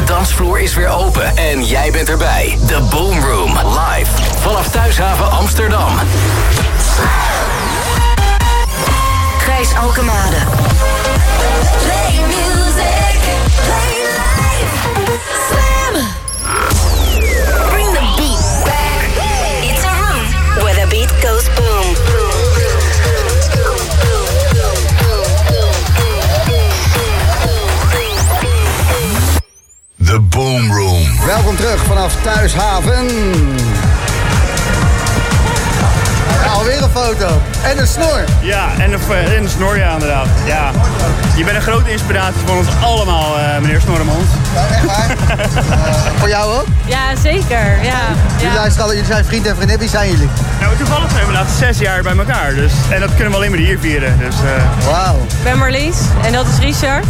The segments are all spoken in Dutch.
De dansvloer is weer open en jij bent erbij. De Boom Room, live. Vanaf Thuishaven Amsterdam. Gijs Alkemade. Play music, play Boom Room. Welkom terug vanaf Thuishaven. Ja, alweer een foto. En een snor. Ja, en een, en een snor, ja, inderdaad. Ja. Je bent een grote inspiratie voor ons allemaal, eh, meneer Snorremond. Ja, echt waar. Eh, voor jou ook? Ja, zeker. Ja, Jullie, ja. alle- jullie zijn vriend en vriendin. Wie zijn jullie? Nou, toevallig zijn we laatst zes jaar bij elkaar. Dus, en dat kunnen we alleen maar hier vieren. Dus, eh, Wauw. Ik ben Marlies en dat is Richard.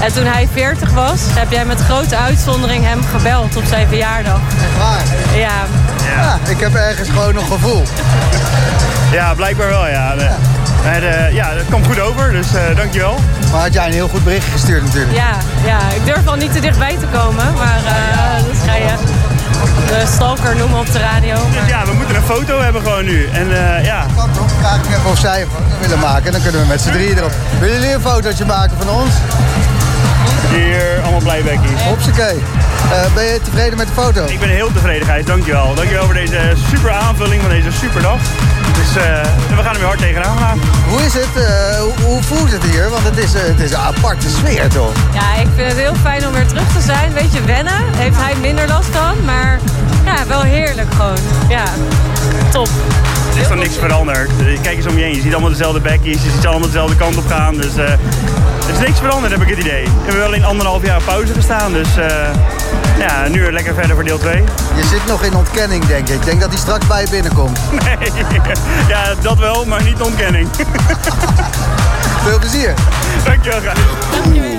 En toen hij 40 was, heb jij met grote uitzondering hem gebeld op zijn verjaardag. Echt waar. Ja, Ja, ik heb ergens gewoon nog gevoel. ja, blijkbaar wel, ja. Maar, eh, ja, dat komt goed over, dus eh, dankjewel. Maar had jij een heel goed bericht gestuurd natuurlijk. ja, ja. Ik durf al niet te dichtbij te komen, maar eh, dat ga je de stalker noemen op de radio. Dus ja, we moeten een foto hebben gewoon nu. En eh, ja, Kan toch? Vraag ik even of zij een foto willen maken. Dan kunnen we met z'n drieën erop. Willen jullie een fotootje maken van ons? Hier allemaal blij bekkies. Hopsakee. Eh, ben je tevreden met de foto? Ik ben heel tevreden, Gijs. Dankjewel. Dankjewel voor deze super aanvulling van deze super dag. Dus eh, we gaan er weer hard tegenaan vandaag. Hoe is het? eh, hoe, hoe voelt het hier? Want het is, het is een aparte sfeer toch? Ja, ik vind het heel fijn om weer terug te zijn. Beetje wennen, heeft hij minder last van, maar ja, wel heerlijk gewoon. Ja, top. Er is toch niks veranderd. Kijk eens om je heen. Je ziet allemaal dezelfde bekkies. Je ziet ze allemaal dezelfde kant op gaan. Dus eh, er is niks veranderd, heb ik het idee. We hebben wel in anderhalf jaar pauze gestaan. Dus eh, ja, nu weer lekker verder voor deel 2. Je zit nog in ontkenning, denk ik. Ik denk dat hij straks bij je binnenkomt. Nee, ja, dat wel, maar niet ontkenning. Veel plezier. Dankjewel, Gijs. I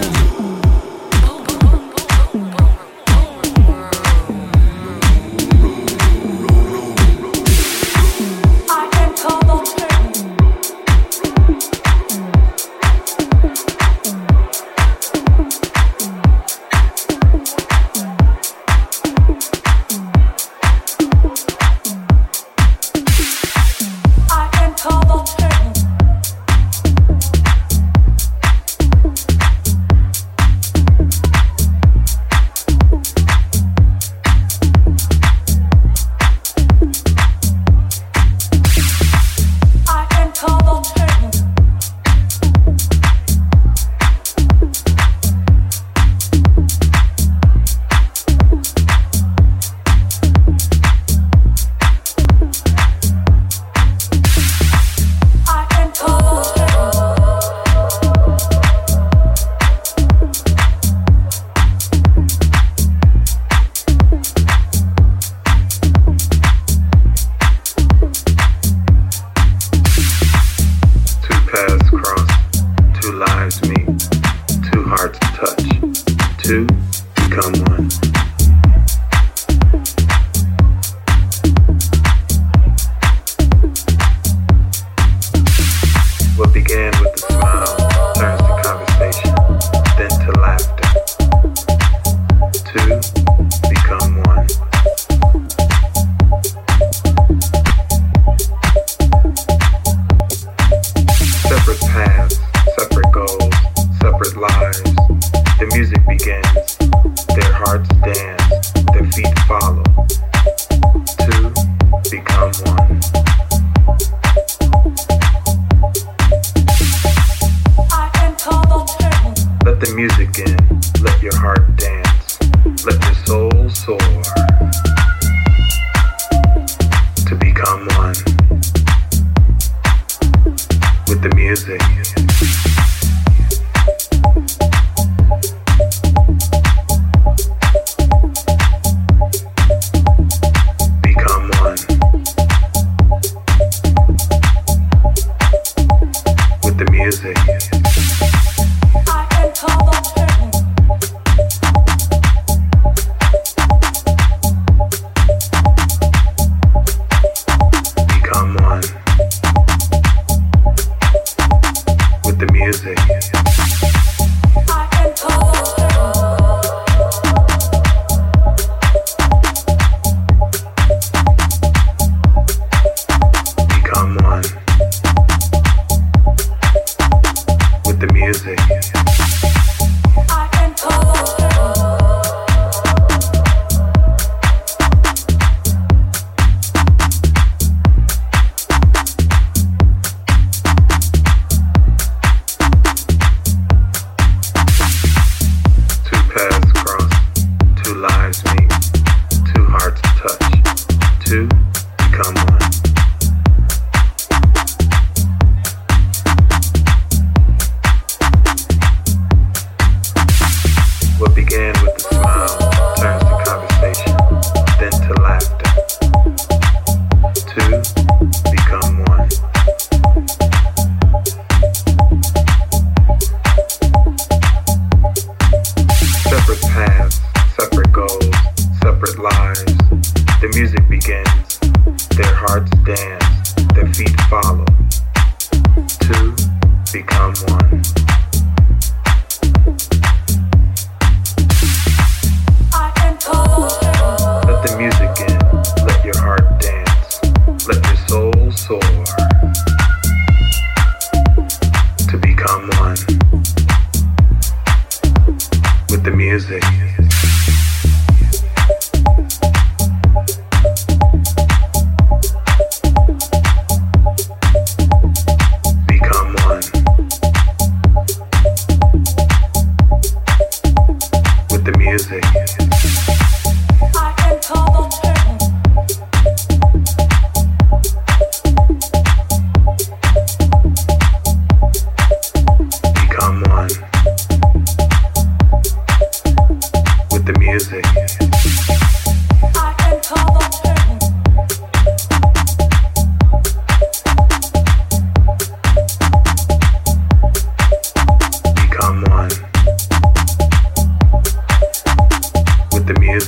music.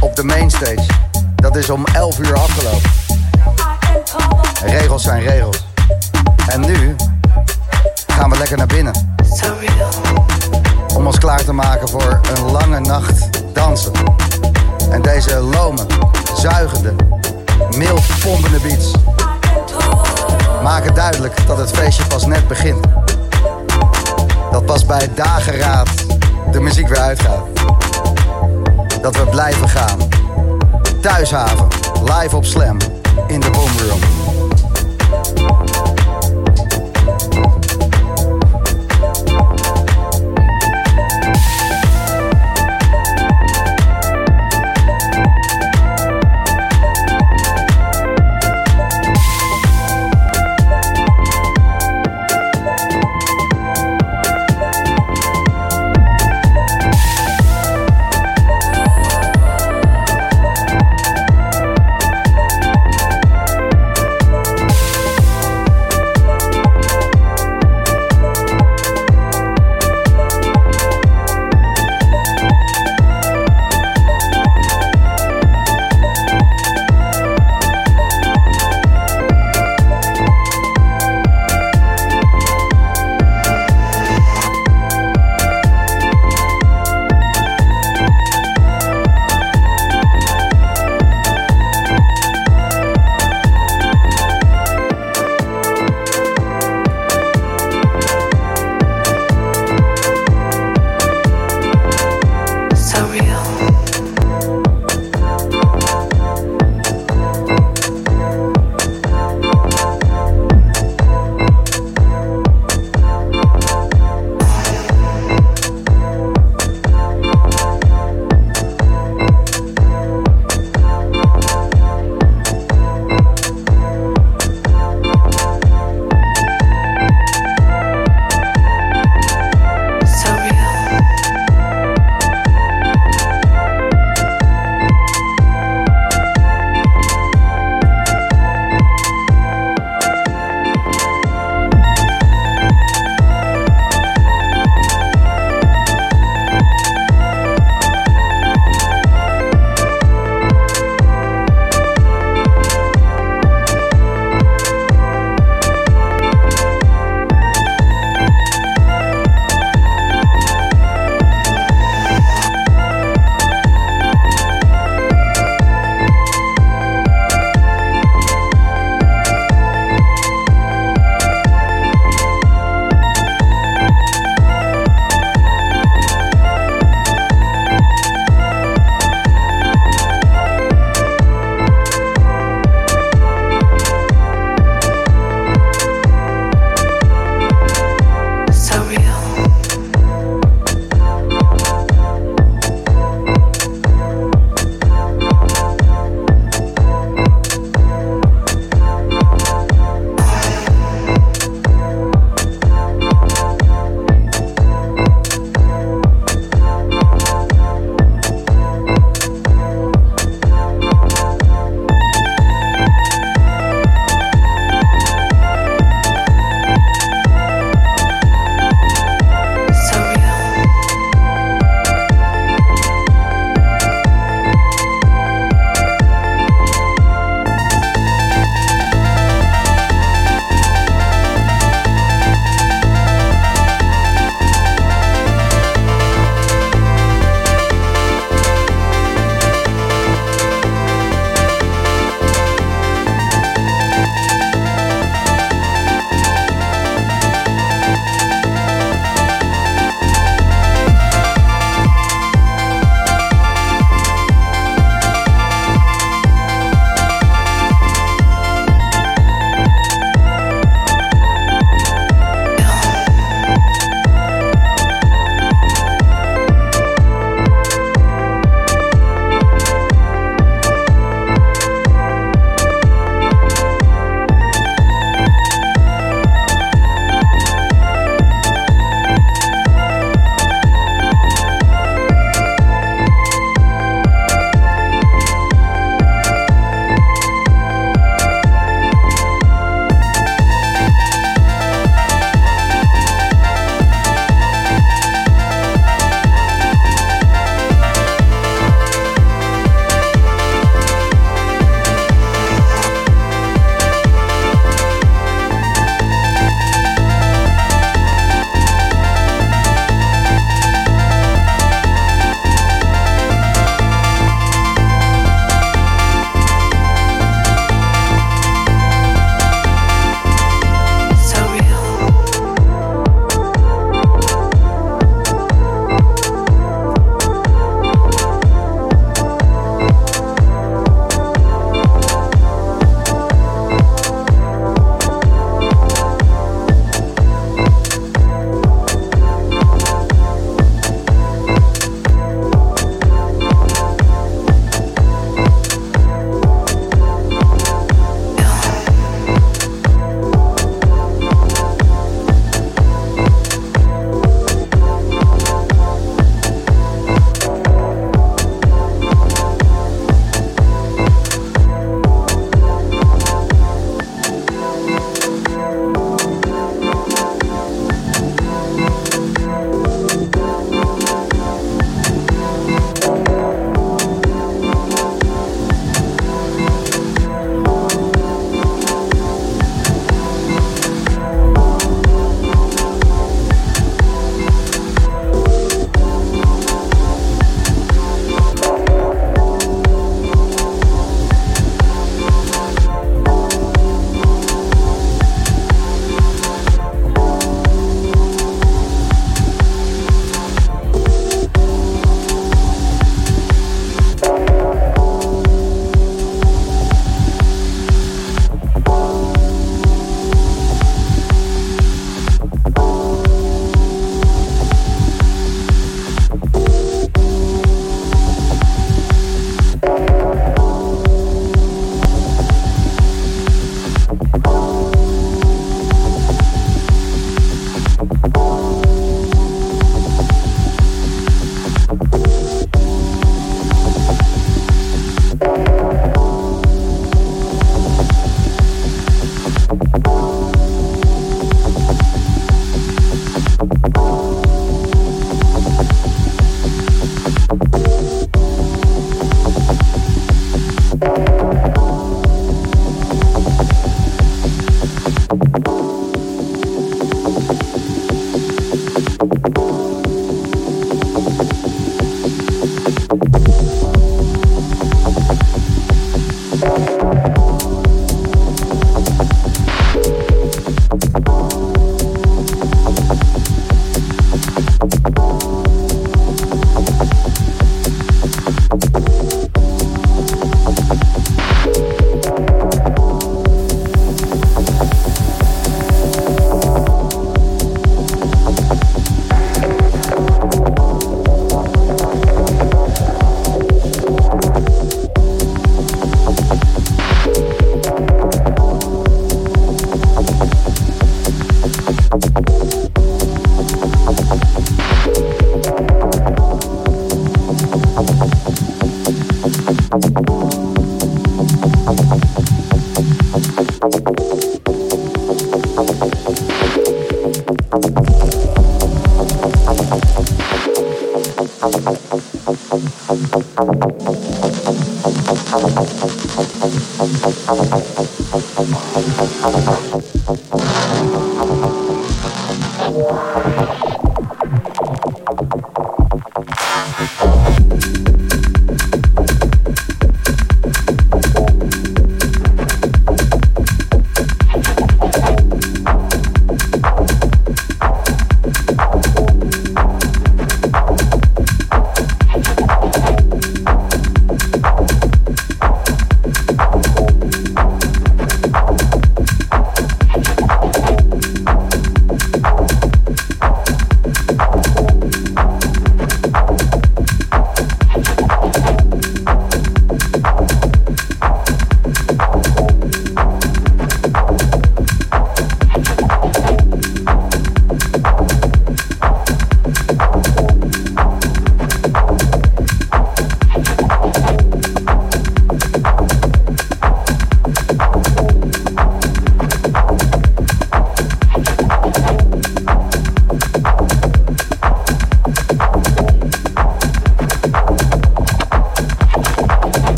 op de mainstage... dat is om 11 uur afgelopen. Regels zijn regels. En nu gaan we lekker naar binnen. Om ons klaar te maken voor een lange nacht dansen. En deze lome, zuigende, mild pompende beats maken duidelijk dat het feestje pas net begint. Dat pas bij dageraad de muziek weer uitgaat. Dat we blijven gaan. Thuishaven, live op Slam, in de Boomroom.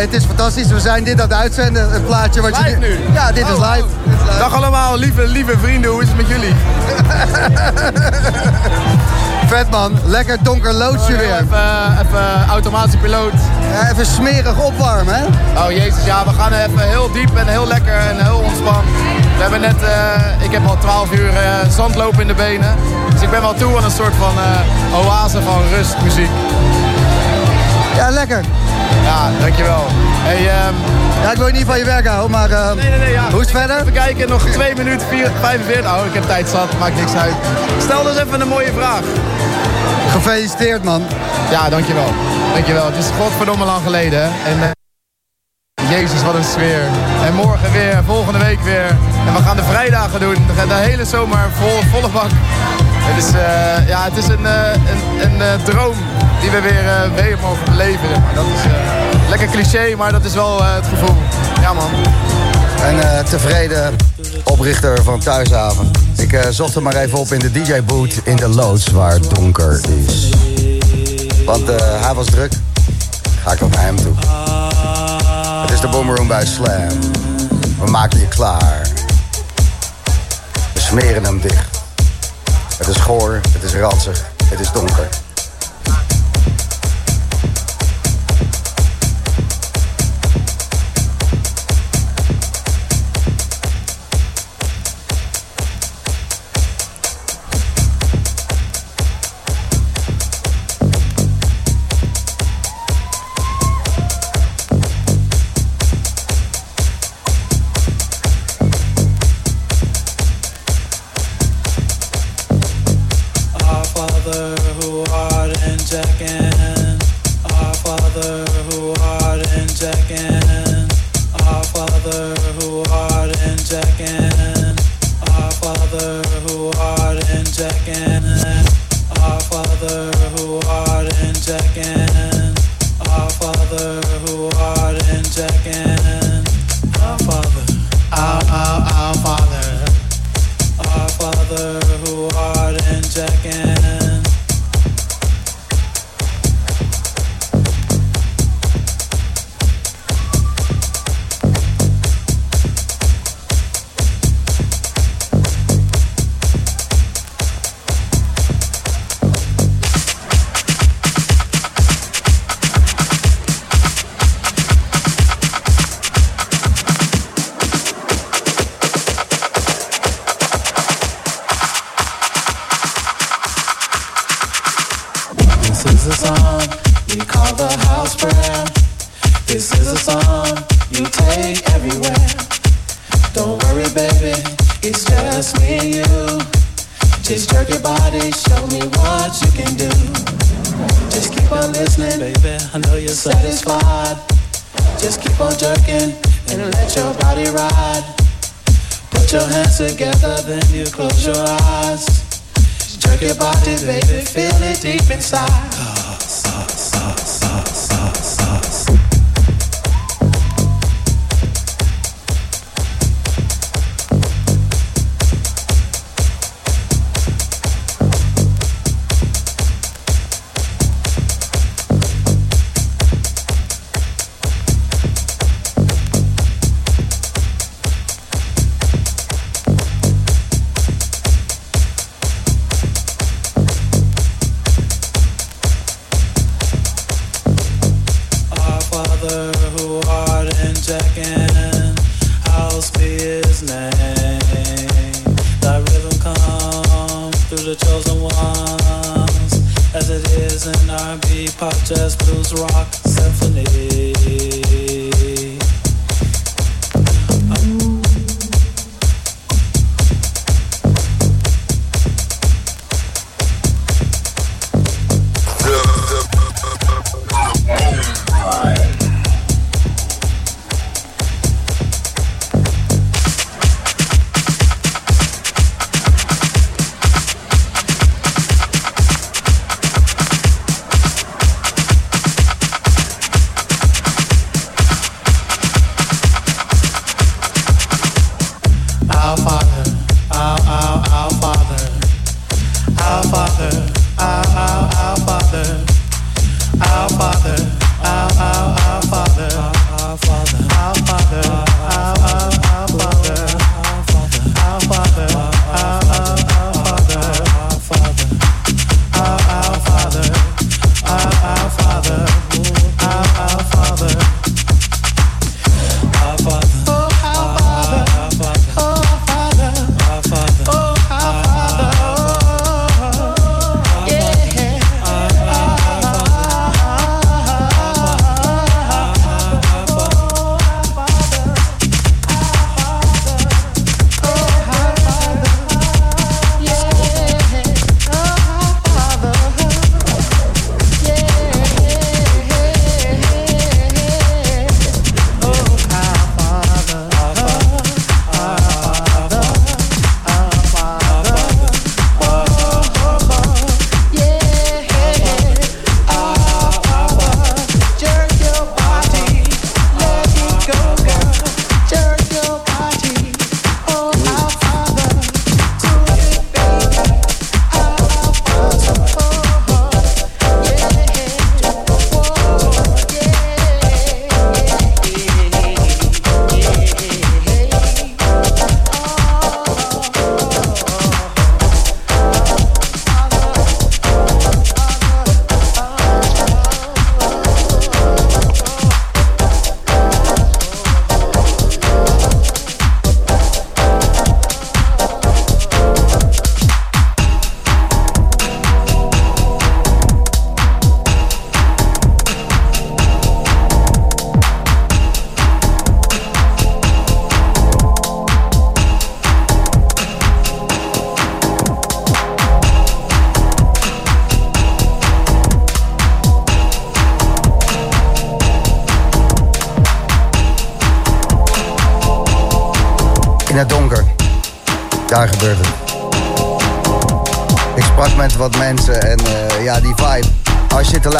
Het is fantastisch. We zijn dit aan het uitzenden. Een plaatje wat je... Live nu? Ja, dit is Oh, live. oh. Dit is live. Dag allemaal, lieve, lieve vrienden. Hoe is het met jullie? Vet man. Lekker donker loodsje weer. Even, even automatische piloot. Ja, even smerig opwarmen, hè? Oh jezus, ja, we gaan even heel diep en heel lekker en heel ontspannen. We hebben net, eh, ik heb al 12 uur eh, zandlopen in de benen. Dus ik ben wel toe aan een soort van eh, oase van rustmuziek. Ja, lekker. Ja, dankjewel. Hey, ehm, Ja, ik wil je niet van je werk houden, maar eh, nee, nee, nee, ja. hoe is het verder? Even kijken, nog 2 minuten 4, 45. Oh, ik heb tijd zat, maakt niks uit. Stel dus even een mooie vraag. Gefeliciteerd, man. Ja, dankjewel. Dankjewel. Het is godverdomme lang geleden. En, eh, Jezus, wat een sfeer. En morgen weer, volgende week weer. En we gaan de vrijdagen doen. De hele zomer vol, volle bak. Het is, eh, ja, het is een, eh, een, een eh, droom die we weer eh, weer mogen beleven. Maar dat is lekker cliché, maar dat is wel het gevoel. Ja, man. Een tevreden oprichter van Thuishaven. Ik zocht hem maar even op in de DJ-boot in de loods waar het donker is. Want hij was druk. Ga ik ook naar hem toe. Het is de Boomroom bij Slam. We maken je klaar. We smeren hem dicht. Het is goor, het is ranzig, het is donker. Father who art in Jackin. Our Father who art in Jackin.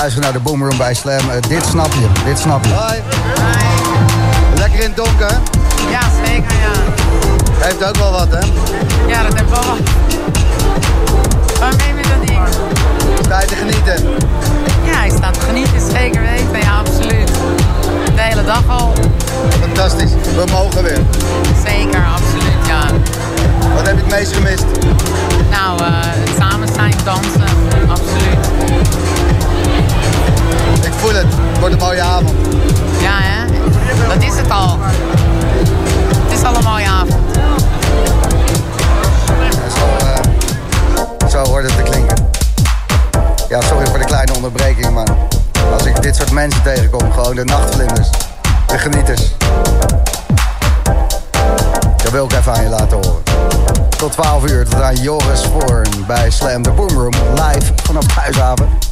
Luisteren naar de Boomroom bij Slam, eh, dit snap je. Dit snap je. Hoi. Lekker in het donker. Ja, zeker, ja. Heeft ook wel wat, hè? Ja, dat heb wel wat. Waar mee met dat ding? Sta je te genieten? Ja, ik sta te genieten, zeker weten. Ja, absoluut. De hele dag al. Fantastisch. We mogen weer. Zeker, absoluut, ja. Wat heb je het meest gemist? Nou, eh, het samen zijn, dansen, absoluut. Ik voel het. Het wordt een mooie avond. Ja, hè? Dat is het al. Het is al een mooie avond. Zo, eh, zo hoort het te klinken. Ja, sorry voor de kleine onderbreking, maar als ik dit soort mensen tegenkom, gewoon de nachtvlinders, de genieters. Dat wil ik even aan je laten horen. Tot 12 uur, tot aan Joris Voorn bij Slam de Boomroom, live vanaf Thuishaven.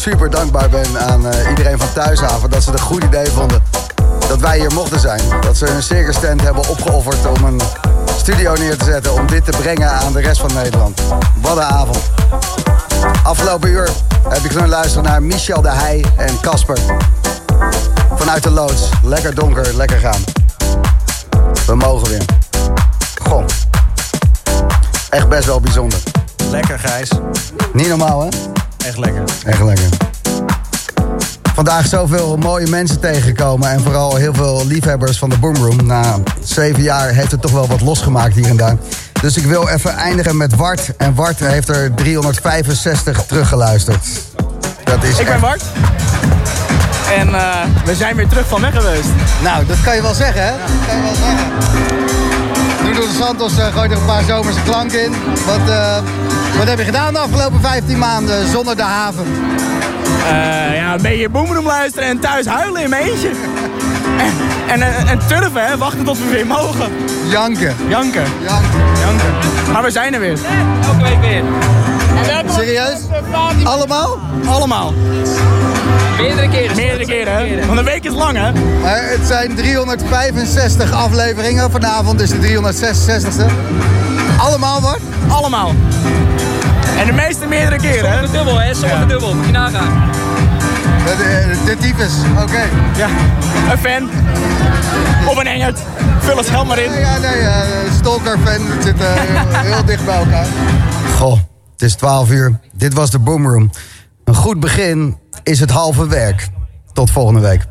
Super dankbaar ben aan eh, iedereen van Thuishaven. Dat ze het een goed idee vonden dat wij hier mochten zijn. Dat ze hun circus tent hebben opgeofferd om een studio neer te zetten. Om dit te brengen aan de rest van Nederland. Wat een avond. Afgelopen uur heb ik kunnen luisteren naar Michel de Heij en Casper. Vanuit de loods. Lekker donker, lekker gaan. We mogen weer. Goh. Echt best wel bijzonder. Lekker, Gijs. Niet normaal, hè? Echt lekker. Echt lekker. Vandaag zoveel mooie mensen tegengekomen en vooral heel veel liefhebbers van de Boomroom. Na zeven jaar heeft het toch wel wat losgemaakt hier en daar. Dus ik wil even eindigen met Wart. En Wart heeft er 365 teruggeluisterd. Dat is Ik ben Bart. En eh, we zijn weer terug van weg geweest. Nou, dat kan je wel zeggen, hè? Dat kan je wel zeggen. De Santos uh, gooit er een paar zomerse klanken in. Wat, eh, wat heb je gedaan de afgelopen 15 maanden zonder de haven? Eh, ja, een beetje boemroem luisteren en thuis huilen in mijn eentje. en, en, eh, en turven, hè, wachten tot we weer mogen. Janken. Janken. Janken. Janken. Maar we zijn er weer. Elke week weer. Serieus? Allemaal? Allemaal. Meerdere keren. Meerdere keren, hè? Want een week is lang, hè? Maar het zijn 365 afleveringen. Vanavond is de 366ste. Allemaal wat? Allemaal. En de meeste meerdere keren, hè? dubbel, hè? Sommige dubbel. Moet je nagaan. De, de, de tyfus, oké. Ja. Een fan. Of een engert. Vul het geld maar in. Ja, nee, eh, stalker-fan. Het zit eh, heel, heel dicht bij elkaar. Goh, het is 12 uur. Dit was de Boomroom. Een goed begin is het halve werk. Tot volgende week.